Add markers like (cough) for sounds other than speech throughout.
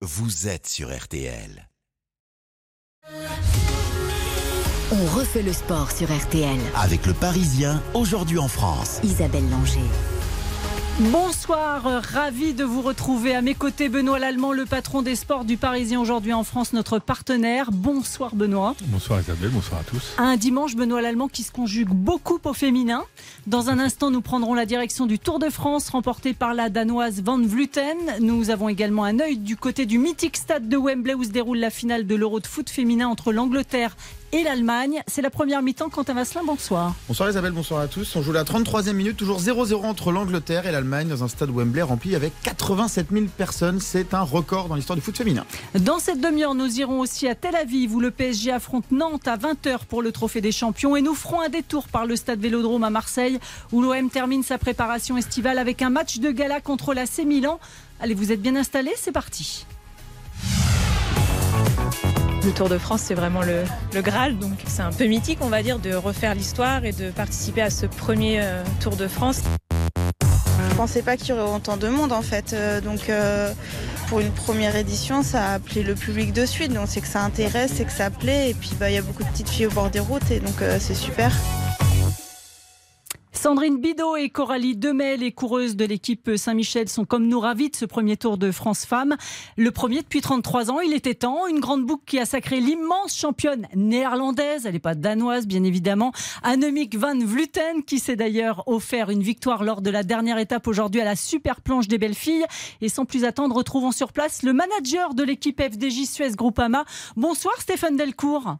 vous êtes sur RTL. On refait le sport sur RTL. Avec le Parisien, aujourd'hui en France. Isabelle Langer. Bonsoir, ravi de vous retrouver à mes côtés. Benoît Lallemand, le patron des sports du Parisien aujourd'hui en France, notre partenaire. Bonsoir Benoît. Bonsoir Isabelle, bonsoir à tous. Un dimanche, Benoît Lallemand qui se conjugue beaucoup au féminin. Dans un instant, nous prendrons la direction du Tour de France remporté par la Danoise Van Vluten. Nous avons également un œil du côté du mythique stade de Wembley où se déroule la finale de l'Euro de foot féminin entre l'Angleterre et l'Allemagne. C'est la première mi-temps. Quentin Vasselin, bonsoir. Bonsoir Isabelle, bonsoir à tous. On joue la 33e minute, toujours 0-0 entre l'Angleterre et l'Allemagne dans un stade Wembley rempli avec 87 000 personnes. C'est un record dans l'histoire du foot féminin. Dans cette demi-heure, nous irons aussi à Tel Aviv où le PSG affronte Nantes à 20h pour le Trophée des Champions et nous ferons un détour par le stade Vélodrome à Marseille où l'OM termine sa préparation estivale avec un match de gala contre l'AC Milan. Allez, vous êtes bien installés C'est parti. Le Tour de France, c'est vraiment le, Graal, donc c'est un peu mythique, on va dire, de refaire l'histoire et de participer à ce premier euh, Tour de France. Je pensais pas qu'il y aurait autant de monde en fait, euh, donc euh, pour une première édition, ça a appelé le public de suite, donc c'est que ça intéresse, c'est que ça plaît, et puis bah, il y a beaucoup de petites filles au bord des routes, et donc c'est super. Sandrine Bidot et Coralie Demel, les coureuses de l'équipe Saint-Michel, sont comme nous ravis de ce premier tour de France Femmes. Le premier depuis 33 ans, il était temps. Une grande boucle qui a sacré l'immense championne néerlandaise, elle n'est pas danoise bien évidemment, Annemiek van Vluten, qui s'est d'ailleurs offert une victoire lors de la dernière étape aujourd'hui à la super planche des belles filles. Et sans plus attendre, retrouvons sur place le manager de l'équipe FDJ Suez Groupama. Bonsoir Stéphane Delcourt.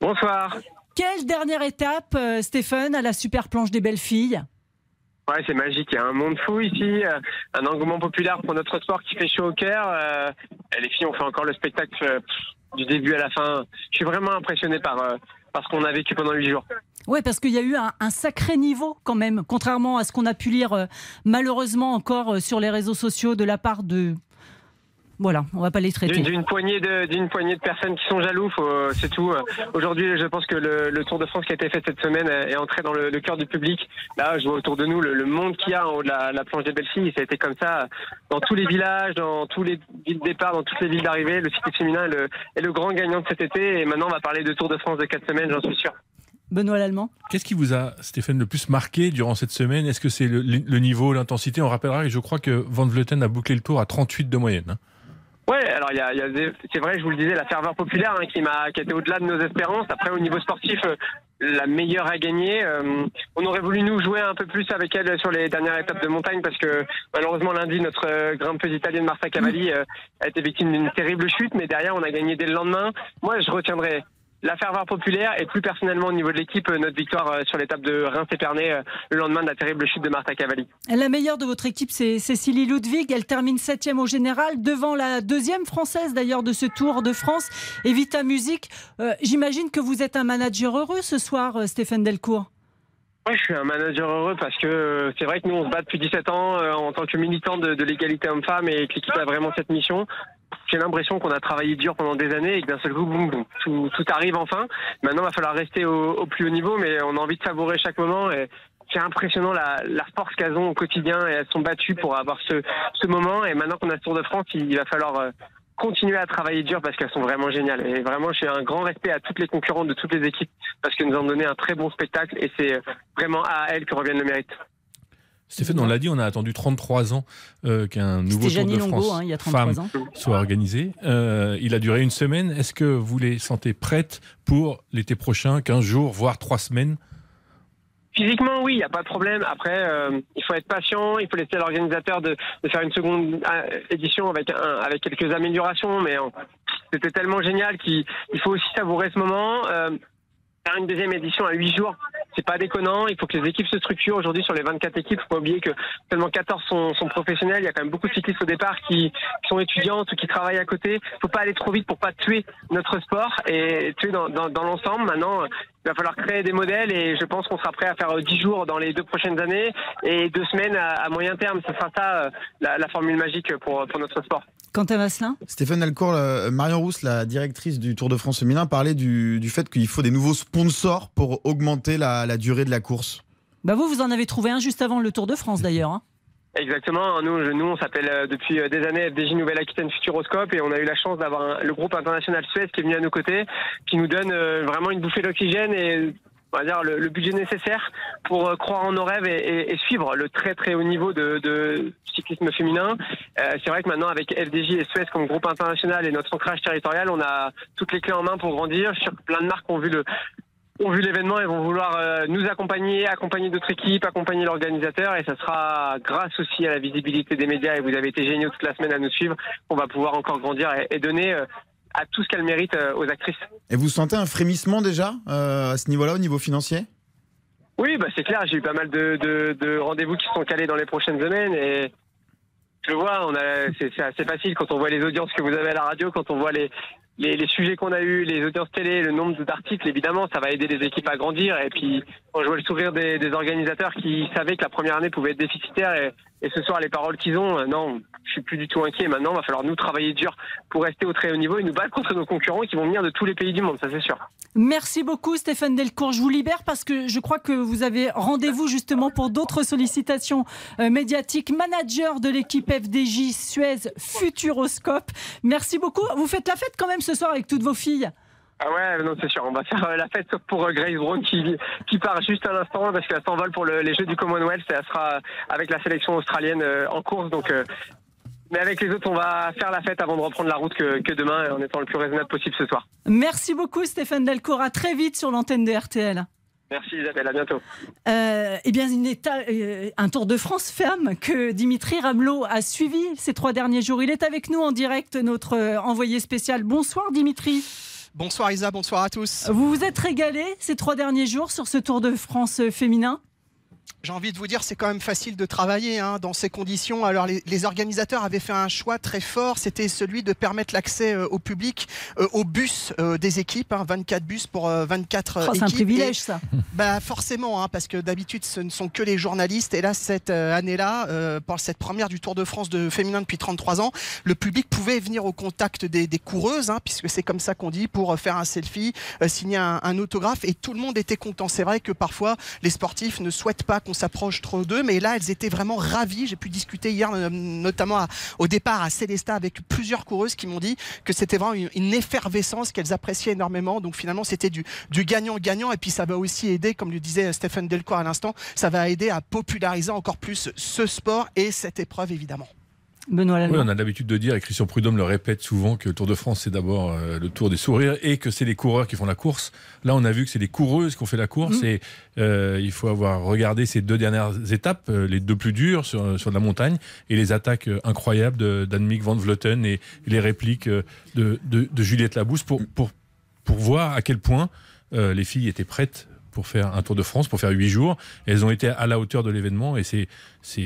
Bonsoir. Quelle dernière étape, euh, Stéphane, à la super planche des belles filles? Ouais, c'est magique. Il y a un monde fou ici, euh, un engouement populaire pour notre sport qui fait chaud au cœur. Euh, les filles ont fait encore le spectacle du début à la fin. Je suis vraiment impressionné par, par ce qu'on a vécu pendant huit jours. Oui, parce qu'il y a eu un, un sacré niveau quand même, contrairement à ce qu'on a pu lire malheureusement encore sur les réseaux sociaux de la part de... Voilà, on va pas les traiter. D'une poignée de d'une poignée de personnes qui sont jaloux, faut- c'est tout. Euh, Aujourd'hui, je pense que le, le Tour de France qui a été fait cette semaine euh, est entré dans le, le cœur du public. Là, je vois autour de nous le, le monde qu'il y a en haut de la, la planche des belles filles. Ça a été comme ça euh, dans tous les villages, dans tous les villes de départ, dans toutes les villes d'arrivée. Le cyclisme féminin est le, est le grand gagnant de cet été. Et maintenant, on va parler de Tour de France de quatre semaines, j'en suis sûr. Benoît Lallemand Qu'est-ce qui vous a, Stéphane, le plus marqué durant cette semaine? Est-ce que c'est le, le niveau, l'intensité? On rappellera que je crois que Van Vleuten a bouclé le tour à 38 de moyenne. hein. Ouais, alors il y a, y a c'est vrai, je vous le disais, la ferveur populaire hein, qui m'a, qui était au-delà de nos espérances. Après, au niveau sportif, euh, la meilleure a gagné. Euh, on aurait voulu nous jouer un peu plus avec elle sur les dernières étapes de montagne parce que malheureusement lundi, notre euh, grimpeuse italienne Marta Cavalli euh, a été victime d'une terrible chute, mais derrière, on a gagné dès le lendemain. Moi, je retiendrai la ferveur populaire et plus personnellement au niveau de l'équipe, euh, notre victoire euh, sur l'étape de Reims-Épernay euh, le lendemain de la terrible chute de Marta Cavalli. La meilleure de votre équipe, c'est Cécilie Ludwig. Elle termine septième au général, devant la deuxième française d'ailleurs de ce Tour de France, Evita Music. Euh, J'imagine que vous êtes un manager heureux ce soir, Stéphane Delcourt. Ouais, je suis un manager heureux parce que c'est vrai que nous on se bat depuis 17 ans en tant que militant de, de l'égalité homme-femme et que l'équipe a vraiment cette mission. J'ai l'impression qu'on a travaillé dur pendant des années et que d'un seul coup, boum, boum, tout, tout arrive enfin. Maintenant, il va falloir rester au, au plus haut niveau, mais on a envie de savourer chaque moment et c'est impressionnant la, la force qu'elles ont au quotidien et elles sont battues pour avoir ce, ce moment. Et maintenant qu'on a ce Tour de France, il va falloir euh, continuer à travailler dur parce qu'elles sont vraiment géniales. Et vraiment, j'ai un grand respect à toutes les concurrentes de toutes les équipes parce qu'elles nous ont donné un très bon spectacle et c'est vraiment à elles que revienne le mérite. Stéphane, on l'a dit, on a attendu 33 ans euh, qu'un nouveau Tour de Longo, France hein, il y a 33 femme ans. soit organisé. Euh, il a duré une semaine. Est-ce que vous les sentez prêtes pour l'été prochain, 15 jours, voire 3 semaines? Physiquement, oui, il n'y a pas de problème. Après, euh, il faut être patient, il faut laisser à l'organisateur de, de faire une seconde édition avec, un, avec quelques améliorations, mais euh, c'était tellement génial qu'il il faut aussi savourer ce moment. Faire une deuxième édition à 8 jours, c'est pas déconnant. Il faut que les équipes se structurent. Aujourd'hui, sur les 24 équipes, faut pas oublier que seulement 14 sont, sont professionnels. Il y a quand même beaucoup de cyclistes au départ qui, qui sont étudiantes ou qui travaillent à côté. faut pas aller trop vite pour pas tuer notre sport et tuer dans, dans, dans l'ensemble. Maintenant, il va falloir créer des modèles et je pense qu'on sera prêt à faire euh, 10 jours dans les deux prochaines années et deux semaines à, à moyen terme. Ce sera ça euh, la, la formule magique pour, pour notre sport. Quentin Vasselin Stéphane Alcourt, euh, Marion Rousse, la directrice du Tour de France féminin, parlait du, du fait qu'il faut des nouveaux sponsors pour augmenter la, la durée de la course. bah Vous, vous en avez trouvé un juste avant le Tour de France d'ailleurs. hein. Exactement. Nous, nous on s'appelle euh, depuis euh, des années FDJ Nouvelle Aquitaine Futuroscope et on a eu la chance d'avoir le groupe international Suez qui est venu à nos côtés, qui nous donne vraiment une bouffée d'oxygène et on va dire le, le budget nécessaire pour euh, croire en nos rêves et, et- et suivre le très très haut niveau de, de cyclisme féminin. Euh, c'est vrai que maintenant avec FDJ et Suez comme groupe international et notre ancrage territorial, on a toutes les clés en main pour grandir. Je suis sûr que plein de marques ont vu le ont vu l'événement et vont vouloir euh, nous accompagner, accompagner d'autres équipes, accompagner l'organisateur et ça sera grâce aussi à la visibilité des médias et vous avez été géniaux toute la semaine à nous suivre qu'on va pouvoir encore grandir et, donner euh, à tout ce qu'elle mérite euh, aux actrices. Et vous sentez un frémissement déjà euh, à ce niveau-là, au niveau financier? Oui, bah c'est clair, j'ai eu pas mal de, de, de rendez-vous qui sont calés dans les prochaines semaines et je le vois, on a, c'est, assez facile quand on voit les audiences que vous avez à la radio, quand on voit les, les, les sujets qu'on a eus, les audiences télé, le nombre d'articles, évidemment, ça va aider les équipes à grandir. Et puis, quand je vois le sourire des, des organisateurs qui savaient que la première année pouvait être déficitaire et, et ce soir les paroles qu'ils ont, euh, non, je suis plus du tout inquiet. Maintenant, il va falloir nous travailler dur pour rester au très haut niveau et nous battre contre nos concurrents qui vont venir de tous les pays du monde, ça c'est sûr. Merci beaucoup Stéphane Delcourt. Je vous libère parce que je crois que vous avez rendez-vous justement pour d'autres sollicitations euh, médiatiques. Manager de l'équipe FDJ Suez Futuroscope. Merci beaucoup. Vous faites la fête quand même ce soir avec toutes vos filles. Ah ouais, non, c'est sûr. On va faire euh, la fête sauf pour euh, Grace Brown qui, qui part juste à l'instant parce qu'elle s'envole pour le- les Jeux du Commonwealth et elle sera avec la sélection australienne euh, en course. Donc, mais avec les autres, on va faire la fête avant de reprendre la route que, que demain en étant le plus raisonnable possible ce soir. Merci beaucoup Stéphane Delcourt. À très vite sur l'antenne de RTL. Merci Isabelle, à bientôt. Euh, eh bien, une éta- euh, un Tour de France ferme que Dimitri Ramelot a suivi ces trois derniers jours. Il est avec nous en direct, notre envoyé spécial. Bonsoir Dimitri. Bonsoir Isa, bonsoir à tous. Vous vous êtes régalé ces trois derniers jours sur ce Tour de France euh, féminin? J'ai envie de vous dire, c'est quand même facile de travailler hein, dans ces conditions. Alors, les, les organisateurs avaient fait un choix très fort, c'était celui de permettre l'accès euh, au public euh, aux bus euh, des équipes, hein, 24 bus pour euh, 24 euh, Oh, C'est un équipes. privilège Et- ça. (laughs) Bah forcément, hein, parce que d'habitude ce ne sont que les journalistes. Et là, cette année-là, pour cette première du Tour de France de féminin depuis 33 ans, le public pouvait venir au contact des, des coureuses, hein, puisque c'est comme ça qu'on dit, pour faire un selfie, signer un, un autographe. Et tout le monde était content. C'est vrai que parfois les sportifs ne souhaitent pas qu'on s'approche trop d'eux, mais là, elles étaient vraiment ravies. J'ai pu discuter hier, euh, notamment au départ à Célestat, avec plusieurs coureuses qui m'ont dit que c'était vraiment une, une effervescence qu'elles appréciaient énormément. Donc finalement, c'était du, du gagnant-gagnant. Et puis ça va aussi aider, comme le disait Stéphane Delcourt à l'instant, ça va aider à populariser encore plus ce sport et cette épreuve, évidemment. Benoît Oui, Lallemand. on a l'habitude de dire, et Christian Prudhomme le répète souvent, que le Tour de France, c'est d'abord euh, le tour des sourires et que c'est les coureurs qui font la course. Là, on a vu que c'est les coureuses qui ont fait la course Mm. et euh, il faut avoir regardé ces deux dernières étapes, euh, les deux plus dures sur, sur de la montagne et les attaques incroyables de- d'Annemiek van Vleuten et, et les répliques de, de, de Juliette Labousse pour, pour, pour voir à quel point les filles étaient prêtes pour faire un Tour de France, pour faire huit jours. Elles ont été à la hauteur de l'événement et c'est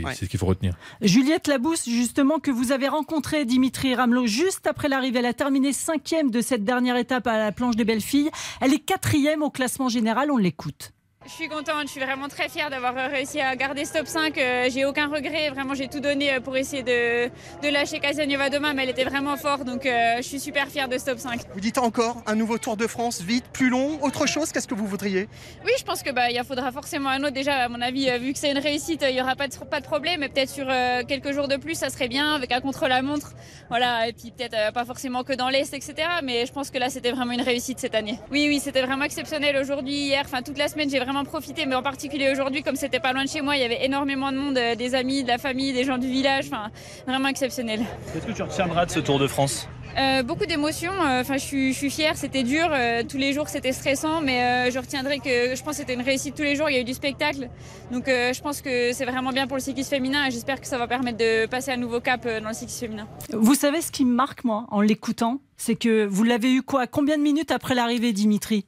Ouais. ce qu'il faut retenir. Juliette Labousse, justement, que vous avez rencontré Dimitri Ramelot juste après l'arrivée. Elle a terminé cinquième de cette dernière étape à la planche des belles filles. Elle est quatrième au classement général. On l'écoute. Je suis contente, je suis vraiment très fière d'avoir réussi à garder ce top 5. Euh, J'ai aucun regret, vraiment j'ai tout donné euh, pour essayer de, de lâcher Casanova demain, mais elle était vraiment forte, donc euh, je suis super fière de ce top 5. Vous dites encore un nouveau Tour de France, vite, plus long, autre chose, qu'est-ce que vous voudriez? Oui, je pense que bah, il faudra forcément un autre. Déjà, à mon avis, vu que c'est une réussite, il n'y aura pas de, pas de problème, mais peut-être sur quelques jours de plus, ça serait bien, avec un contre-la-montre. Voilà, et puis peut-être pas forcément que dans l'Est, etc. Mais je pense que là, c'était vraiment une réussite cette année. Oui, oui, c'était vraiment exceptionnel aujourd'hui, hier, enfin toute la semaine, j'ai vraiment profité, mais en particulier aujourd'hui, comme c'était pas loin de chez moi, il y avait énormément de monde, euh, des amis, de la famille, des gens du village, enfin vraiment exceptionnel. Qu'est-ce que tu retiendras de ce Tour de France Euh, beaucoup d'émotions. euh, Enfin, je suis, je suis fière. C'était dur. euh, tous les jours, c'était stressant, mais euh, je retiendrai que je pense que c'était une réussite tous les jours. Il y a eu du spectacle, donc euh, je pense que c'est vraiment bien pour le cyclisme féminin et j'espère que ça va permettre de passer un nouveau cap dans le cyclisme féminin. Vous savez ce qui me marque, moi, en l'écoutant? C'est que vous l'avez eu quoi? Combien de minutes après l'arrivée, Dimitri?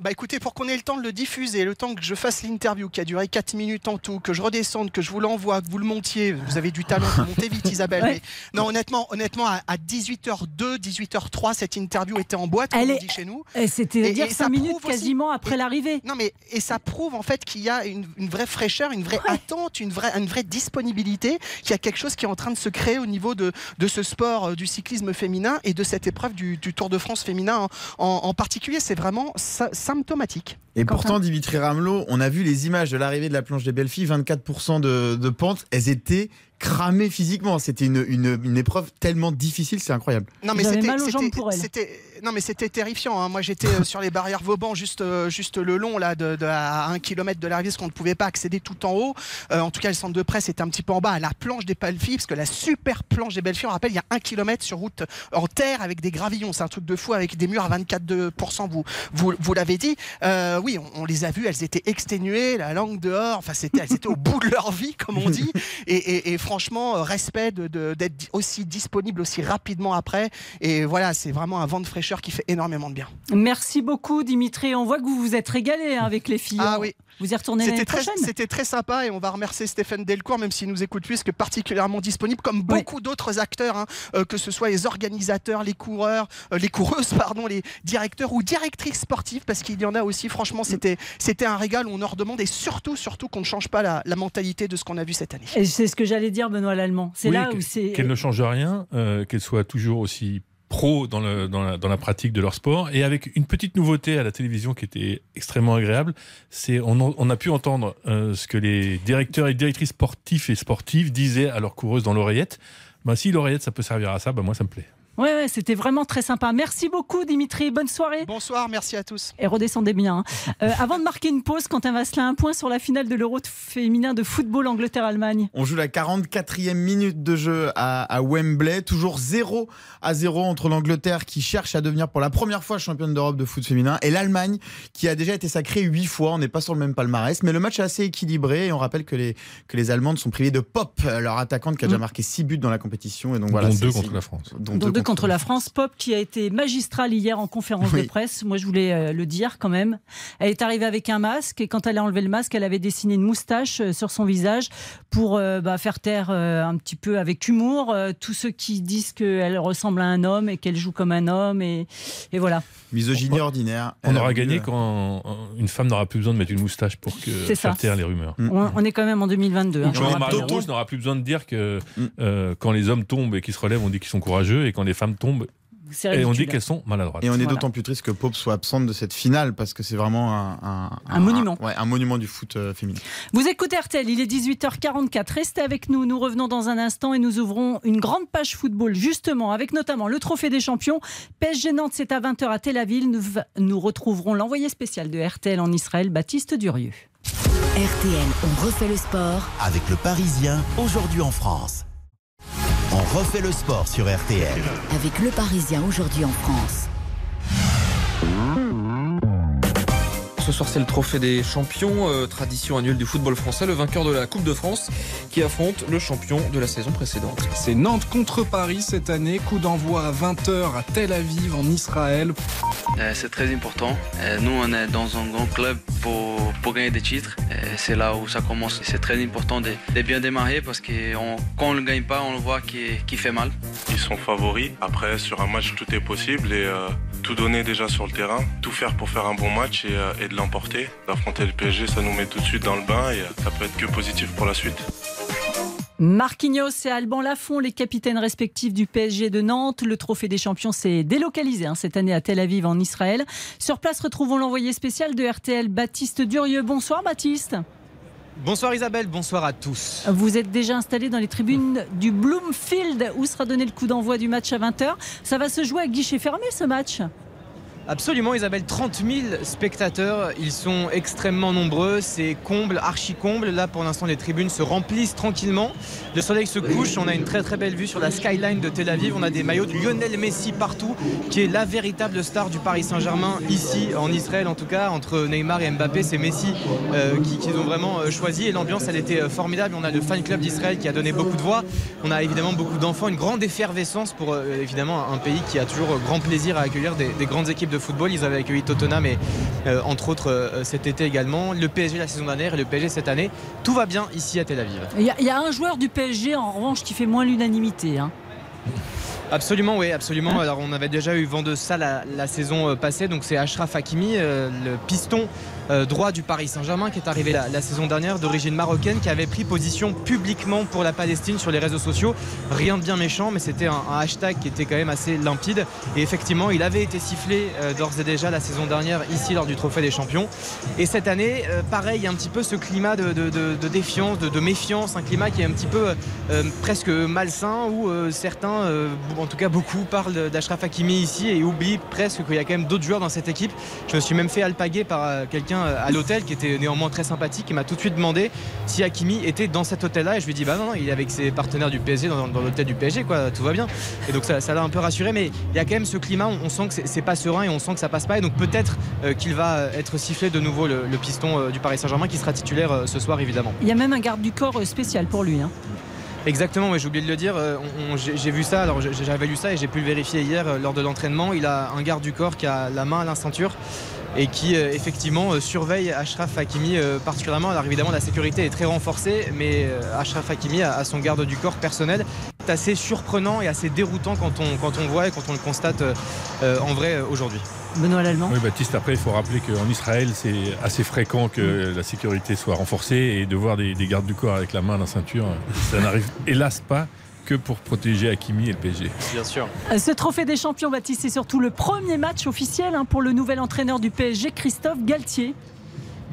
Bah écoutez, pour qu'on ait le temps de le diffuser, le temps que je fasse l'interview qui a duré 4 minutes en tout, que je redescende, que je vous l'envoie, que vous le montiez, vous avez du talent, vous montez vite Isabelle. (laughs) Ouais. mais non, honnêtement, honnêtement à, à 18h02, 18h03, cette interview était en boîte, comme on dit chez nous. C'était Et- dire et 5 ça minutes aussi- quasiment après l'arrivée. Non mais et ça prouve en fait qu'il y a une, une vraie fraîcheur, une vraie attente, une vraie, une vraie disponibilité, qu'il y a quelque chose qui est en train de se créer au niveau de, de ce sport euh, du cyclisme féminin et de cette épreuve du, du Tour de France féminin en, en- en particulier. C'est vraiment sy- symptomatique. Et Quentin. pourtant, Dimitri Ramelot, on a vu les images de l'arrivée de la planche des belles filles, 24% de, de pente, elles étaient cramée physiquement. C'était une, une, une épreuve tellement difficile, c'est incroyable. Non mais c'était mal aux jambes c'était- pour elle. c'était non mais c'était terrifiant. hein. Moi j'étais euh, sur les barrières Vauban juste euh, juste le long là de, de- à un kilomètre de l'arrivée parce qu'on ne pouvait pas accéder tout en haut. Euh, en tout cas le centre de presse était un petit peu en bas à la planche des filles parce que la super planche des belles filles on rappelle il y a un kilomètre sur route en terre avec des gravillons. C'est un truc de fou avec des murs à 24%. Vous vous, vous l'avez dit. Euh, oui on, on les a vues. Elles étaient exténuées, la langue dehors. Enfin c'était elles étaient au bout de leur vie comme on dit. Et, et- et franchement, euh, respect de- de- d'être aussi disponible aussi rapidement après. Et voilà, c'est vraiment un vent de fraîcheur qui fait énormément de bien. Merci beaucoup, Dimitri. On voit que vous vous êtes régalé hein, avec les filles. Ah oui. Vous y retournez l'année prochaine? c'était très sympa et on va remercier Stéphane Delcourt, même s'il nous écoute plus, que particulièrement disponible, comme beaucoup d'autres acteurs, hein, euh, que ce soit les organisateurs, les coureurs, euh, les coureuses, (laughs) pardon, les directeurs ou directrices sportives, parce qu'il y en a aussi. Franchement, c'était, c'était un régal. On en redemande et surtout, surtout qu'on ne change pas la, la mentalité de ce qu'on a vu cette année. C'est ce que j'allais dire, Benoît Lallemand. C'est Oui, là que- où c'est. Qu'elle ne change rien, euh, qu'elle soit toujours aussi pro dans, le- dans la, dans la pratique de leur sport. Et avec une petite nouveauté à la télévision qui était extrêmement agréable, c'est on, a pu entendre euh, ce que les directeurs et directrices sportifs et sportives disaient à leurs coureuses dans l'oreillette. Bah, si l'oreillette, ça peut servir à ça, bah, moi, ça me plaît. Ouais, ouais, c'était vraiment très sympa. Merci beaucoup, Dimitri. Bonne soirée. Bonsoir, merci à tous. Et redescendez bien. hein. (laughs) Euh, avant de marquer une pause, Quentin Vasselin, un point sur la finale de l'Euro féminin de football Angleterre-Allemagne. On joue la 44e minute de jeu à, à Wembley. Toujours 0 à 0 entre l'Angleterre qui cherche à devenir pour la première fois championne d'Europe de foot féminin et l'Allemagne qui a déjà été sacrée 8 fois. On n'est pas sur le même palmarès, mais le match est assez équilibré et on rappelle que les, que les Allemandes sont privées de Pop, leur attaquante qui a déjà Mm. marqué 6 buts dans la compétition. Et donc voilà, dont c'est- deux c'est- contre la France. dont Dont deux contre la France. Pop qui a été magistrale hier en conférence de presse. Moi, je voulais euh, le dire quand même. Elle est arrivée avec un masque et quand elle a enlevé le masque, elle avait dessiné une moustache euh, sur son visage pour euh, bah, faire taire euh, un petit peu avec humour euh, tous ceux qui disent qu'elle ressemble à un homme et qu'elle joue comme un homme. Et, et voilà. Misogynie ordinaire. On aura gagné euh, quand une femme n'aura plus besoin de mettre une moustache pour que C'est ça. faire taire les rumeurs. On, on est quand même en 2022. hein, je Jean le rappelle. Marion Rouge n'aura plus besoin de dire que euh, quand les hommes tombent et qu'ils se relèvent, on dit qu'ils sont courageux, et quand les femmes tombent, et on dit qu'elles sont maladroites. Et on est Voilà. d'autant plus triste que Pope soit absente de cette finale parce que c'est vraiment un, un, Un monument. ouais, un monument du foot euh, féminin. Vous écoutez RTL, il est 18h44. Restez avec nous, nous revenons dans un instant et nous ouvrons une grande page football, justement, avec notamment le Trophée des Champions. PSG Nantes, c'est à 20h à Tel Aviv. Nous, nous retrouverons l'envoyé spécial de RTL en Israël, Baptiste Durieux. RTL, on refait le sport. Avec le Parisien, aujourd'hui en France. On refait le sport sur RTL. Avec le Parisien aujourd'hui en France. Ce soir, c'est le trophée des champions, euh, tradition annuelle du football français, le vainqueur de la Coupe de France qui affronte le champion de la saison précédente. C'est Nantes contre Paris cette année, coup d'envoi à 20h à Tel Aviv en Israël. Euh, c'est très important. Euh, nous, on est dans un grand club pour, pour gagner des titres. C'est là où ça commence. C'est très important de, de bien démarrer parce que on- quand on ne gagne pas, on voit qu'il qu'il fait mal. Ils sont favoris. Après, sur un match, tout est possible et euh, tout donner déjà sur le terrain, tout faire pour faire un bon match et, euh, de l'emporter. D'affronter le PSG, ça nous met tout de suite dans le bain et euh, ça peut être que positif pour la suite. Marquinhos et Alban Lafont, les capitaines respectifs du PSG de Nantes. Le trophée des champions s'est délocalisé hein, cette année à Tel Aviv en Israël. Sur place, retrouvons l'envoyé spécial de RTL, Baptiste Durieux. Bonsoir Baptiste. Bonsoir Isabelle, bonsoir à tous. Vous êtes déjà installé dans les tribunes du Bloomfield où sera donné le coup d'envoi du match à 20h. Ça va se jouer à guichet fermé ce match? Absolument Isabelle, 30 000 spectateurs, ils sont extrêmement nombreux, c'est comble, archi comble. Là pour l'instant les tribunes se remplissent tranquillement. Le soleil se couche, on a une très très belle vue sur la skyline de Tel Aviv, on a des maillots de Lionel Messi partout, qui est la véritable star du Paris Saint-Germain ici en Israël en tout cas, entre Neymar et Mbappé, c'est Messi euh, qui, qu'ils ont vraiment euh, choisi. Et l'ambiance elle était euh, formidable. On a le fan club d'Israël qui a donné beaucoup de voix, on a évidemment beaucoup d'enfants, une grande effervescence pour évidemment un pays qui a toujours grand plaisir à accueillir des, des grandes équipes de football. Ils avaient accueilli Tottenham et euh, entre autres euh, cet été également, le PSG la saison dernière et le PSG cette année. Tout va bien ici à Tel Aviv. Il y, a- il y a un joueur du PSG en revanche qui fait moins l'unanimité. hein. Absolument, oui, absolument. Alors, on avait déjà eu vent de ça la, la saison euh, passée. Donc, c'est Ashraf Hakimi, euh, le piston euh, droit du Paris Saint-Germain, qui est arrivé la, saison dernière, d'origine marocaine, qui avait pris position publiquement pour la Palestine sur les réseaux sociaux. Rien de bien méchant, mais c'était un, hashtag qui était quand même assez limpide. Et effectivement, il avait été sifflé euh, d'ores et déjà la saison dernière, ici, lors du Trophée des Champions. Et cette année, euh, pareil, il y a un petit peu ce climat de, de- défiance, de, méfiance, un climat qui est un petit peu presque malsain, où certains, en tout cas beaucoup, parlent d'Ashraf Hakimi ici et oublient presque qu'il y a quand même d'autres joueurs dans cette équipe. Je me suis même fait alpaguer par euh, quelqu'un à l'hôtel qui était néanmoins très sympathique, qui m'a tout de suite demandé si Hakimi était dans cet hôtel-là. Et je lui ai dit, bah non, non, il est avec ses partenaires du PSG dans, dans l'hôtel du PSG, quoi, tout va bien. Et donc ça ça l'a un peu rassuré, mais il y a quand même ce climat, on, on sent que c'est- pas serein et on sent que ça passe pas. Et donc peut-être euh, qu'il va euh, être sifflé de nouveau le, le piston euh, du Paris Saint-Germain qui sera titulaire euh, ce soir évidemment. Il y a même un garde du corps euh, spécial pour lui. hein. Exactement, ouais, j'ai oublié de le dire. euh, j'ai vu ça, alors j'avais lu ça et j'ai pu le vérifier hier euh, lors de l'entraînement. Il a un garde du corps qui a la main à la ceinture et qui euh, effectivement euh, surveille Ashraf Hakimi euh, particulièrement. Alors évidemment la sécurité est très renforcée, mais euh, Ashraf Hakimi a, a son garde du corps personnel. C'est assez surprenant et assez déroutant quand on, quand on voit et quand on le constate en vrai aujourd'hui. Benoît Lallemand. Oui, Baptiste, après, il faut rappeler qu'en Israël, c'est assez fréquent que la sécurité soit renforcée et de voir des, des gardes du corps avec la main à la ceinture, ça n'arrive (laughs) hélas pas que pour protéger Hakimi et le PSG. Bien sûr. Euh, Ce trophée des champions, Baptiste, c'est surtout le premier match officiel hein, pour le nouvel entraîneur du PSG, Christophe Galtier.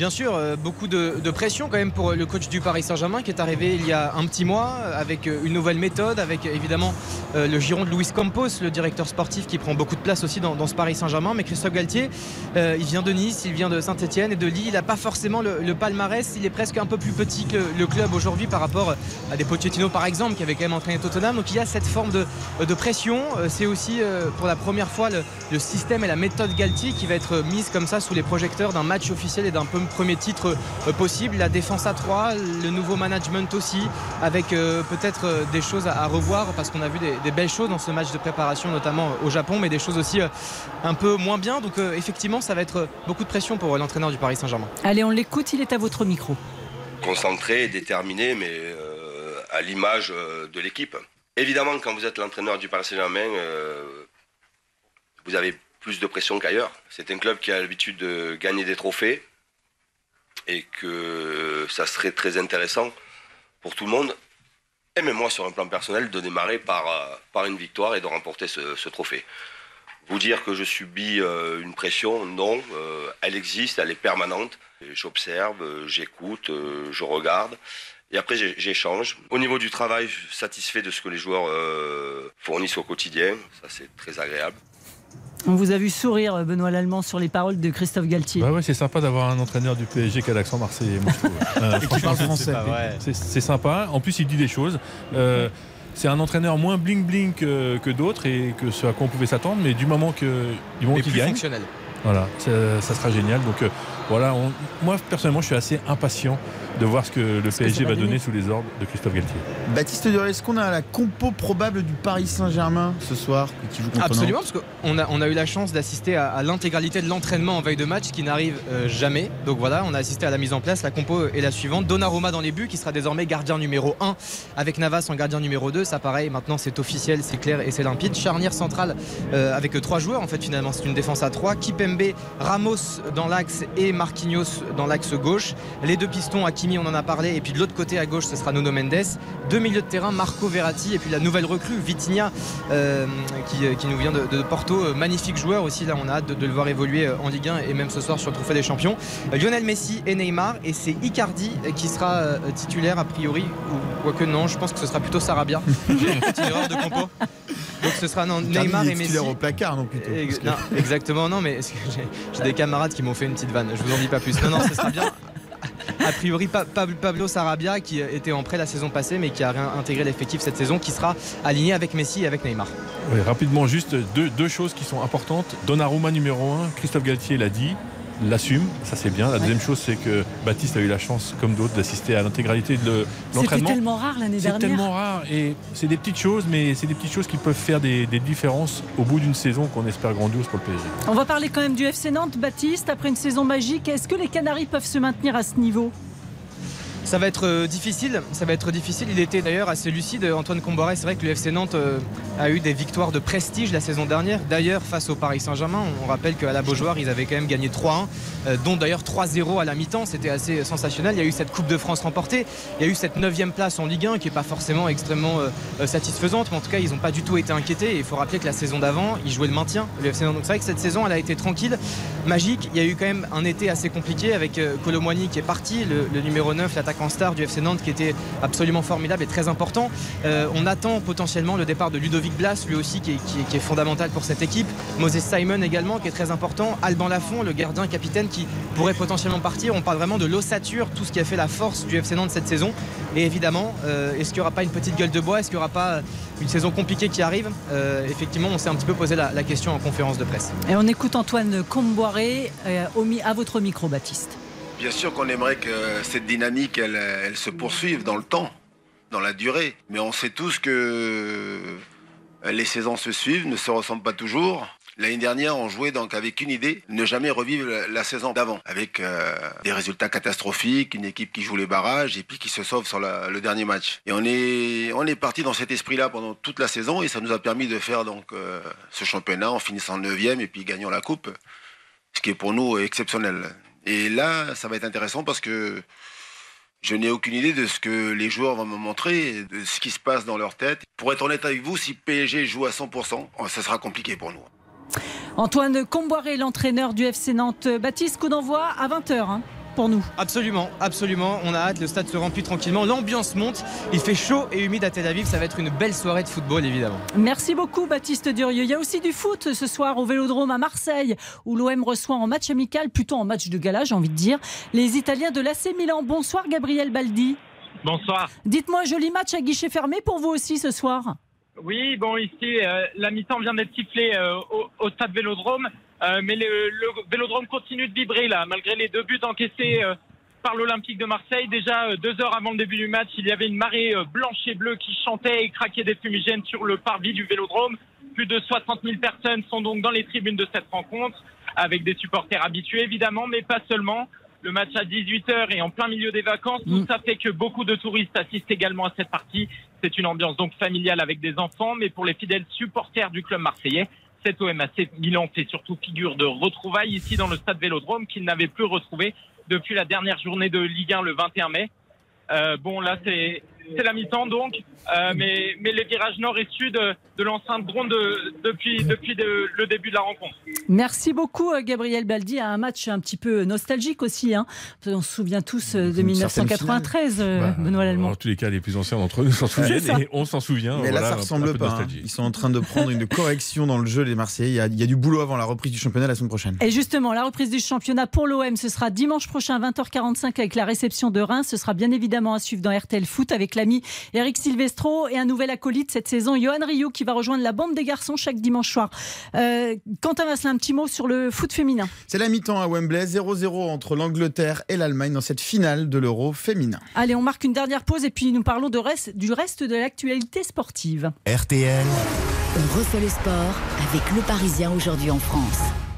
Bien sûr, euh, beaucoup de, pression quand même pour le coach du Paris Saint-Germain qui est arrivé il y a un petit mois euh, avec euh, une nouvelle méthode, avec euh, évidemment euh, le giron de Luis Campos, le directeur sportif qui prend beaucoup de place aussi dans, ce Paris Saint-Germain. Mais Christophe Galtier, euh, il vient de Nice, il vient de Saint-Etienne et de Lille. Il n'a pas forcément le, palmarès, il est presque un peu plus petit que le, club aujourd'hui par rapport à des Pochettino par exemple qui avait quand même entraîné Tottenham. Donc il y a cette forme de, pression. Euh, C'est aussi euh, pour la première fois le, le système et la méthode Galtier qui va être mise comme ça sous les projecteurs d'un match officiel et d'un peu premier titre euh, possible. La défense à 3, le nouveau management aussi, avec euh, peut-être euh, des choses à, revoir parce qu'on a vu des, des belles choses dans ce match de préparation, notamment au Japon, mais des choses aussi un peu moins bien. Donc effectivement, ça va être beaucoup de pression pour l'entraîneur du Paris Saint-Germain. Allez, on l'écoute, il est à votre micro. concentré déterminé, mais à l'image de l'équipe. Évidemment, quand vous êtes l'entraîneur du Paris Saint-Germain, euh, vous avez plus de pression qu'ailleurs. C'est un club qui a l'habitude de gagner des trophées et que ça serait très intéressant pour tout le monde, et même moi sur un plan personnel, de démarrer par, euh, par une victoire et de remporter ce, ce trophée. Vous dire que je subis euh, une pression, non, euh, elle existe, elle est permanente. J'observe, j'écoute, je regarde. Et après, j'échange. Au niveau du travail, je suis satisfait de ce que les joueurs fournissent au quotidien. Ça, c'est très agréable. On vous a vu sourire, Benoît Lallemand, sur les paroles de Christophe Galtier. Bah ouais, c'est sympa d'avoir un entraîneur du PSG qui a l'accent marseillais. moi, je trouve. (laughs) Euh, Et qui franchement, parle c'est- français. c'est sympa. En plus, il dit des choses. Euh, c'est un entraîneur moins bling bling que, que d'autres et que ce à quoi on pouvait s'attendre, mais du moment que du moment qu'il gagne, fonctionnel. voilà, ça, ça sera génial. Donc euh, voilà, on- moi personnellement, je suis assez impatient de voir ce que le PSG va va donner sous les ordres de Christophe Galtier. Baptiste Duré, est-ce qu'on a la compo probable du Paris Saint-Germain ce soir qui joue contre Absolument, Nantes parce qu'on a, on a eu la chance d'assister à, à l'intégralité de l'entraînement en veille de match, qui n'arrive euh, jamais. Donc voilà, on a assisté à la mise en place. La compo est la suivante. Donnarumma dans les buts, qui sera désormais gardien numéro 1, avec Navas en gardien numéro 2. Ça pareil, maintenant c'est officiel, c'est clair et c'est limpide. Charnière centrale euh, avec trois joueurs, en fait finalement c'est une défense à 3. Kipembe, Ramos dans l'axe et Marquinhos dans l'axe gauche. Les deux pistons, Hakimi on en a parlé, et puis de l'autre côté à gauche ce sera Nuno Mendes. Deux milieux de terrain, Marco Verratti, et puis la nouvelle recrue, Vitinha, euh, qui, qui nous vient de, de Porto. Euh, Magnifique joueur aussi, là on a hâte de, de le voir évoluer euh, en Ligue 1 et même ce soir sur le Trophée des Champions. Euh, Lionel Messi et Neymar, et c'est Icardi euh, qui sera euh, titulaire a priori, ou quoique non, je pense que ce sera plutôt Sarabia. J'ai (laughs) une petite erreur de compo. Donc ce sera non, Neymar il est et Messi. au placard, non plutôt. Ex- que- non, exactement, non, mais j'ai j'ai des camarades qui m'ont fait une petite vanne. Je vous en dis pas plus. Non, non, ce sera bien. A priori, Pa- Pa- Pablo Sarabia, qui était en prêt la saison passée, mais qui a réintégré l'effectif cette saison, qui sera aligné avec Messi et avec Neymar. Oui, rapidement, juste deux, deux choses qui sont importantes. Donnarumma numéro 1, Christophe Galtier l'a dit, l'assume, ça c'est bien. La deuxième chose, c'est que Baptiste a eu la chance, comme d'autres, d'assister à l'intégralité de le- C'était l'entraînement. tellement rare l'année C'est dernière. tellement rare et c'est des petites choses, mais c'est des petites choses qui peuvent faire des, des différences au bout d'une saison qu'on espère grandiose pour le PSG. On va parler quand même du FC Nantes, Baptiste. Après une saison magique, est-ce que les Canaries peuvent se maintenir à ce niveau? Ça va être euh, difficile, ça va être difficile. Il était d'ailleurs assez lucide, Antoine Comboiré. C'est vrai que le FC Nantes euh, a eu des victoires de prestige la saison dernière. D'ailleurs, face au Paris Saint-Germain, on rappelle qu'à la Beaujoire, ils avaient quand même gagné 3-1, euh, dont d'ailleurs 3-0 à la mi-temps. C'était assez sensationnel. Il y a eu cette Coupe de France remportée, il y a eu cette 9 place en Ligue 1 qui n'est pas forcément extrêmement satisfaisante, mais en tout cas, ils n'ont pas du tout été inquiétés. Il faut rappeler que la saison d'avant, ils jouaient le maintien, le FC Nantes. Donc c'est vrai que cette saison, elle a été tranquille, magique. Il y a eu quand même un été assez compliqué avec Colomboigny qui est parti, le, numéro 9, l'attaquant star du FC Nantes qui était absolument formidable et très important. Euh, on attend potentiellement le départ de Ludovic Blas, lui aussi qui est, fondamental pour cette équipe. Moses Simon également qui est très important. Alban Lafont, le gardien capitaine qui pourrait potentiellement partir. On parle vraiment de l'ossature, tout ce qui a fait la force du FC Nantes cette saison. Et évidemment, euh, est-ce qu'il n'y aura pas une petite gueule de bois? Est-ce qu'il n'y aura pas une saison compliquée qui arrive? Euh, Effectivement, on s'est un petit peu posé la, question en conférence de presse. Et on écoute Antoine Comboiré à votre micro, Baptiste. Bien sûr qu'on aimerait que cette dynamique, elle, se poursuive dans le temps, dans la durée. Mais on sait tous que les saisons se suivent, ne se ressemblent pas toujours. L'année dernière, on jouait donc avec une idée, ne jamais revivre la, saison d'avant, avec euh, des résultats catastrophiques, une équipe qui joue les barrages et puis qui se sauve sur le dernier match. Et on est, on est parti dans cet esprit-là pendant toute la saison et ça nous a permis de faire donc euh, ce championnat en finissant 9e et puis gagnant la coupe, ce qui est pour nous exceptionnel. Et là, ça va être intéressant parce que je n'ai aucune idée de ce que les joueurs vont me montrer, de ce qui se passe dans leur tête. Pour être honnête avec vous, si PSG joue à 100%, ça sera compliqué pour nous. Antoine Comboiré, l'entraîneur du FC Nantes. Baptiste, coup d'envoi à 20h pour nous. Absolument, absolument. On a hâte, le stade se remplit tranquillement, l'ambiance monte, il fait chaud et humide à Tel Aviv, ça va être une belle soirée de football évidemment. Merci beaucoup Baptiste Durieux. Il y a aussi du foot ce soir au Vélodrome à Marseille où l'OM reçoit en match amical, plutôt en match de gala j'ai envie de dire, les Italiens de l'AC Milan. Bonsoir Gabriel Baldi. Bonsoir. Dites-moi, joli match à guichet fermé pour vous aussi ce soir oui, bon, ici, euh, la mi-temps vient d'être sifflée euh, au, stade Vélodrome. Euh, mais le, Vélodrome continue de vibrer là, malgré les deux buts encaissés euh, par l'Olympique de Marseille. Déjà deux heures avant le début du match, il y avait une marée blanche et bleue qui chantait et craquait des fumigènes sur le parvis du Vélodrome. Plus de 60 000 personnes sont donc dans les tribunes de cette rencontre, avec des supporters habitués évidemment, mais pas seulement. Le match à 18h et en plein milieu des vacances, tout mm. ça fait que beaucoup de touristes assistent également à cette partie. C'est une ambiance donc familiale avec des enfants, mais pour les fidèles supporters du club marseillais, cet OMAC Milan fait surtout figure de retrouvailles ici dans le stade Vélodrome qu'il n'avait plus retrouvé depuis la dernière journée de Ligue 1 le 21 mai. Euh, bon, là, c'est c'est la mi-temps donc, euh, mais, mais les virages nord et sud de l'enceinte drone depuis, depuis le début de la rencontre. Merci beaucoup euh, Gabriel Baldi à un match un petit peu nostalgique aussi. Hein. On se souvient tous euh, de 1993, bah, Benoît Lallemand. En tous les cas, les plus anciens d'entre nous s'en souviennent et on s'en souvient. Mais là, ça ressemble pas. Hein. Ils sont en train de prendre une (laughs) correction dans le jeu, les Marseillais. Il y, a, il y, a, du boulot avant la reprise du championnat la semaine prochaine. Et justement, la reprise du championnat pour l'OM, ce sera dimanche prochain à 20h45 avec la réception de Reims. Ce sera bien évidemment à suivre dans RTL Foot avec l'ami Eric Silvestro et un nouvel acolyte cette saison, Johan Rio, qui va rejoindre la bande des garçons chaque dimanche soir. Euh, Quentin Vasselin, un petit mot sur le foot féminin. C'est la mi-temps à Wembley, 0-0 entre l'Angleterre et l'Allemagne dans cette finale de l'Euro féminin. Allez, on marque une dernière pause et puis nous parlons de reste, du reste de l'actualité sportive. RTL. On refait le sport avec le Parisien aujourd'hui en France.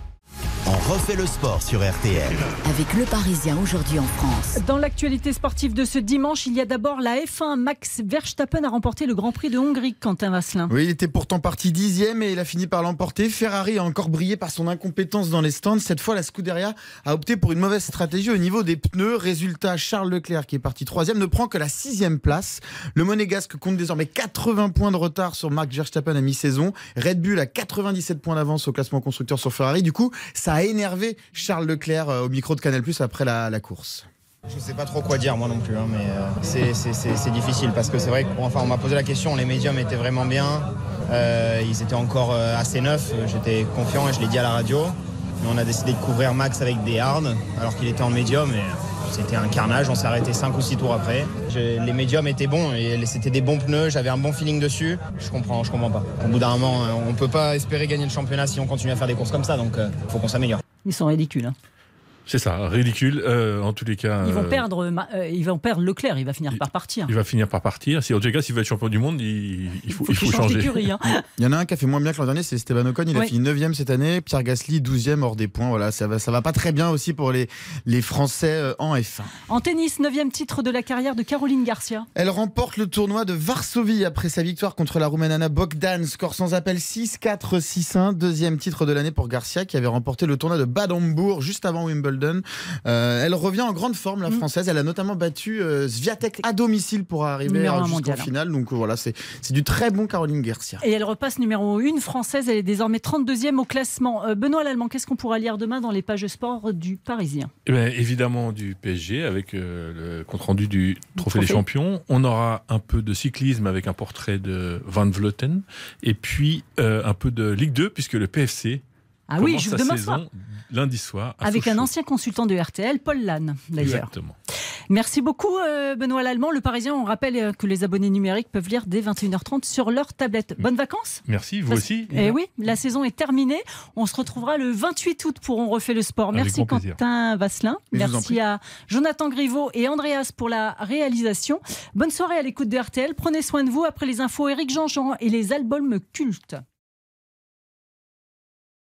On refait le sport sur RTL. Avec le Parisien aujourd'hui en France. Dans l'actualité sportive de ce dimanche, il y a d'abord la F1. Max Verstappen a remporté le Grand Prix de Hongrie, Quentin Vasselin. Oui, il était pourtant parti dixième et il a fini par l'emporter. Ferrari a encore brillé par son incompétence dans les stands. Cette fois, la Scuderia a opté pour une mauvaise stratégie au niveau des pneus. Résultat, Charles Leclerc, qui est parti troisième, ne prend que la sixième place. Le Monégasque compte désormais 80 points de retard sur Max Verstappen à mi-saison. Red Bull a 97 points d'avance au classement constructeur sur Ferrari. Du coup, ça a énervé Charles Leclerc euh, au micro de Canal Plus après la, course. Je ne sais pas trop quoi dire moi non plus, hein, mais euh, c'est difficile parce que c'est vrai qu'on on m'a posé la question, les médiums étaient vraiment bien, euh, ils étaient encore assez neufs, j'étais confiant et je l'ai dit à la radio. On a décidé de couvrir Max avec des hards alors qu'il était en médium et c'était un carnage, on s'est arrêté 5 ou 6 tours après. les médiums étaient bons et c'était des bons pneus, j'avais un bon feeling dessus. Je comprends, je comprends pas. Au bout d'un moment, on peut pas espérer gagner le championnat si on continue à faire des courses comme ça, donc il faut qu'on s'améliore. Ils sont ridicules. Hein. C'est ça, ridicule. Euh, en tous les cas. Ils vont euh, perdre, euh, ils vont perdre Leclerc, il va finir par partir. Il va finir par partir. Si en tout cas, s'il veut être champion du monde, il, il faut, il faut qu'il change changer. hein. (laughs) Il y en a un qui a fait moins bien que l'an dernier, c'est Esteban Ocon. Il a fini 9 cette année. Pierre Gasly, 12e hors des points. Voilà, ça va, ça va pas très bien aussi pour les, les Français en F1. En tennis, neuvième titre de la carrière de Caroline Garcia. Elle remporte le tournoi de Varsovie après sa victoire contre la Roumaine Anna Bogdan. Score sans appel 6-4, 6-1. Deuxième titre de l'année pour Garcia qui avait remporté le tournoi de Bad Hombourg juste avant Wimbledon. Euh, elle revient en grande forme, la Mm. française. Elle a notamment battu euh, Sviatek à domicile pour arriver jusqu'en mondial. finale. Donc euh, voilà, c'est c'est du très bon Caroline Garcia. Et elle repasse numéro 1 française. Elle est désormais 32e au classement. Euh, Benoît Lallemand, qu'est-ce qu'on pourra lire demain dans les pages sport du Parisien? Eh évidemment du PSG avec euh, le compte rendu du Trophée des Trophée. Champions. On aura un peu de cyclisme avec un portrait de Van Vleuten et puis euh, un peu de Ligue 2 puisque le PFC Ah oui, saison soir. lundi soir à Avec un ancien consultant de RTL, Paul Lannes, d'ailleurs. Exactement. Merci beaucoup, euh, Benoît Lallemand. Le Parisien, on rappelle euh, que les abonnés numériques peuvent lire dès 21h30 sur leur tablette. Bonnes vacances Merci, vous Parce- aussi. Eh oui, la saison est terminée. On se retrouvera le 28 août pour On refait le sport. Avec Merci. Quentin Vasselin. Je vous Merci à Jonathan Griveau et Andreas pour la réalisation. Bonne soirée à l'écoute de RTL. Prenez soin de vous après les infos Eric Jean-Jean et les albums cultes.